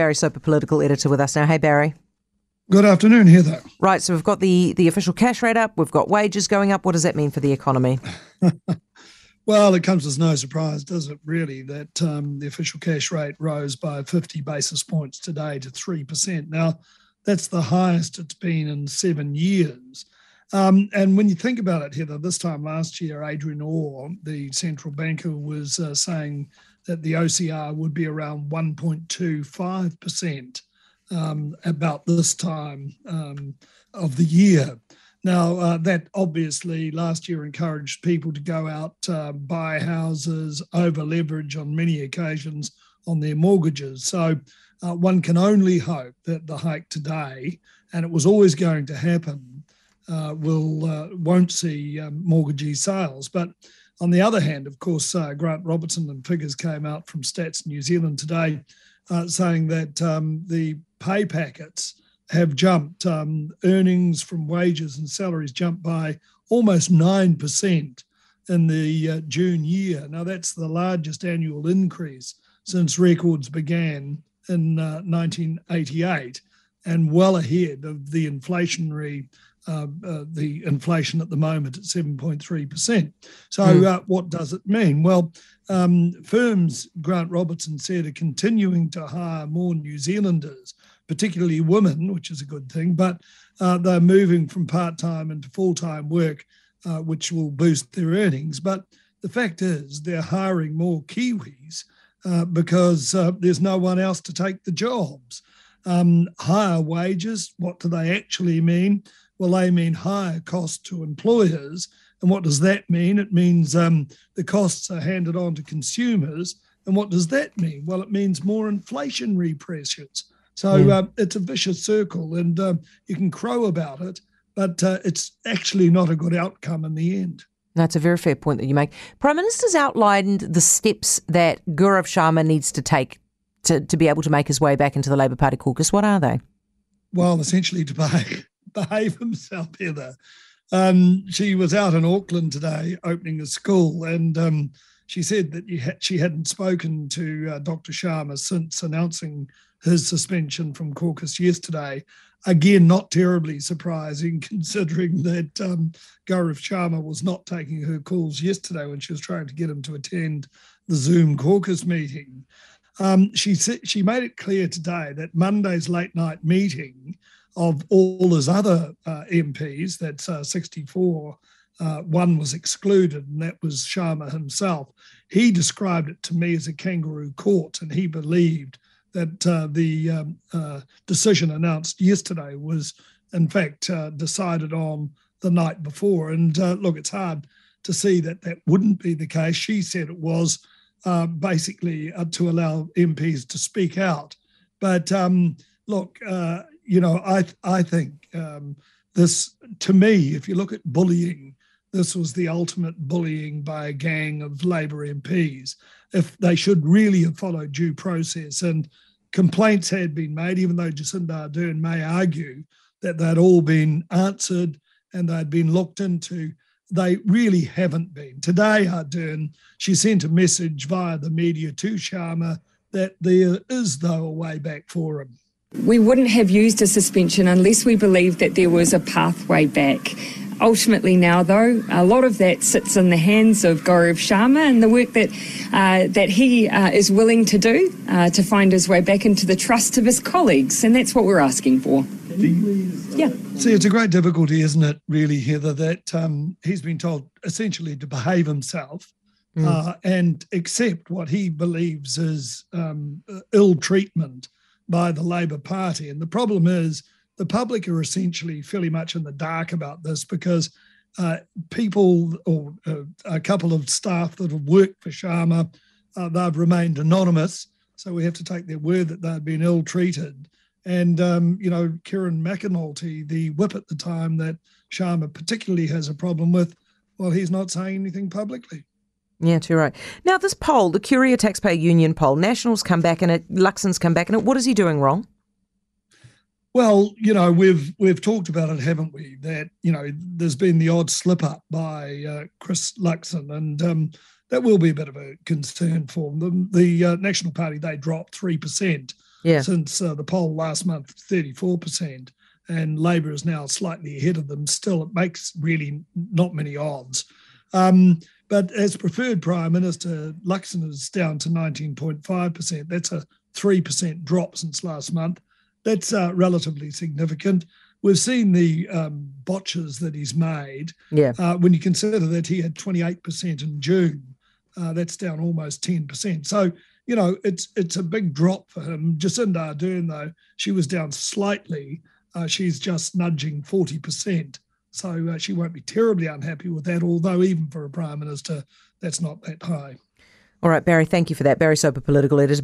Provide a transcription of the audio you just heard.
Barry Soper, political editor, with us now. Hey, Barry. Good afternoon, Heather. Right, so we've got the, the official cash rate up, we've got wages going up. What does that mean for the economy? well, it comes as no surprise, does it, really, that um, the official cash rate rose by 50 basis points today to 3%. Now, that's the highest it's been in seven years. Um, and when you think about it, Heather, this time last year, Adrian Orr, the central banker, was uh, saying that the OCR would be around 1.25% um, about this time um, of the year. Now, uh, that obviously last year encouraged people to go out, uh, buy houses, over leverage on many occasions on their mortgages. So uh, one can only hope that the hike today, and it was always going to happen, uh, will uh, won't see um, mortgagee sales. But on the other hand, of course, uh, Grant Robertson and figures came out from Stats New Zealand today uh, saying that um, the pay packets have jumped, um, earnings from wages and salaries jumped by almost 9% in the uh, June year. Now, that's the largest annual increase since records began in 1988 and well ahead of the inflationary uh, uh, the inflation at the moment at 7.3%. So, mm. uh, what does it mean? Well, um, firms, Grant Robertson said, are continuing to hire more New Zealanders, particularly women, which is a good thing, but uh, they're moving from part time into full time work, uh, which will boost their earnings. But the fact is, they're hiring more Kiwis because there's no one else to take the jobs. Um, higher wages, what do they actually mean? Well, they mean higher cost to employers. And what does that mean? It means um, the costs are handed on to consumers. And what does that mean? Well, it means more inflationary pressures. So mm. it's a vicious circle, and um, you can crow about it, but uh, it's actually not a good outcome in the end. That's a very fair point that you make. Prime Minister's outlined the steps that Gaurav Sharma needs to take to, to be able to make his way back into the Labour Party caucus. What are they? Well, essentially to behave himself, either. Um, she was out in Auckland today opening a school, and um, she said that ha- she hadn't spoken to uh, Dr. Sharma since announcing his suspension from caucus yesterday. Again, not terribly surprising considering that um, Gaurav Sharma was not taking her calls yesterday when she was trying to get him to attend the Zoom caucus meeting. Um, she she made it clear today that Monday's late night meeting of all his other uh, MPs, that's uh, 64, uh, one was excluded, and that was Sharma himself. He described it to me as a kangaroo court, and he believed that uh, the um, uh, decision announced yesterday was, in fact, uh, decided on the night before. And look, it's hard to see that that wouldn't be the case. She said it was basically to allow MPs to speak out. But um, look, uh, you know, I I think um, this to me, if you look at bullying, this was the ultimate bullying by a gang of Labor MPs. If they should really have followed due process and complaints had been made, even though Jacinda Ardern may argue that they'd all been answered and they'd been looked into, they really haven't been. Today, Ardern, she sent a message via the media to Sharma that there is, though, a way back for him. We wouldn't have used a suspension unless we believed that there was a pathway back. Ultimately, now though, a lot of that sits in the hands of Gaurav Sharma and the work that uh, that he uh, is willing to do uh, to find his way back into the trust of his colleagues, and that's what we're asking for. Yeah. See, it's a great difficulty, isn't it? Really, Heather, that um, he's been told essentially to behave himself. Mm. and accept what he believes is um, ill treatment by the Labor Party. And the problem is the public are essentially fairly much in the dark about this because uh, people or uh, a couple of staff that have worked for Sharma, uh, they've remained anonymous. So we have to take their word that they've been ill treated. And, um, you know, Kieran McAnulty, the whip at the time that Sharma particularly has a problem with, well, he's not saying anything publicly. Yeah, too right. Now, this poll, the Curia Taxpayer Union poll, Nationals come back in it, Luxon's come back in it. What is he doing wrong? Well, you know, we've we've talked about it, haven't we? That you know, there's been the odd slip up by uh, Chris Luxon, and um, that will be a bit of a concern for them. The uh, National Party they dropped three percent Yeah. Since uh, the poll last month, 34%, and Labor is now slightly ahead of them. Still, it makes really not many odds. Um, but as preferred Prime Minister, Luxon is down to 19.5%. That's a 3% drop since last month. That's uh, relatively significant. We've seen the um, botches that he's made. Yeah. Uh, when you consider that he had 28% in June, uh, that's down almost 10%. So, you know, it's it's a big drop for him. Jacinda Ardern, though, she was down slightly. Uh, she's just nudging 40%. So uh, she won't be terribly unhappy with that, although even for a prime minister, that's not that high. All right, Barry, thank you for that. Barry Soper, political editor.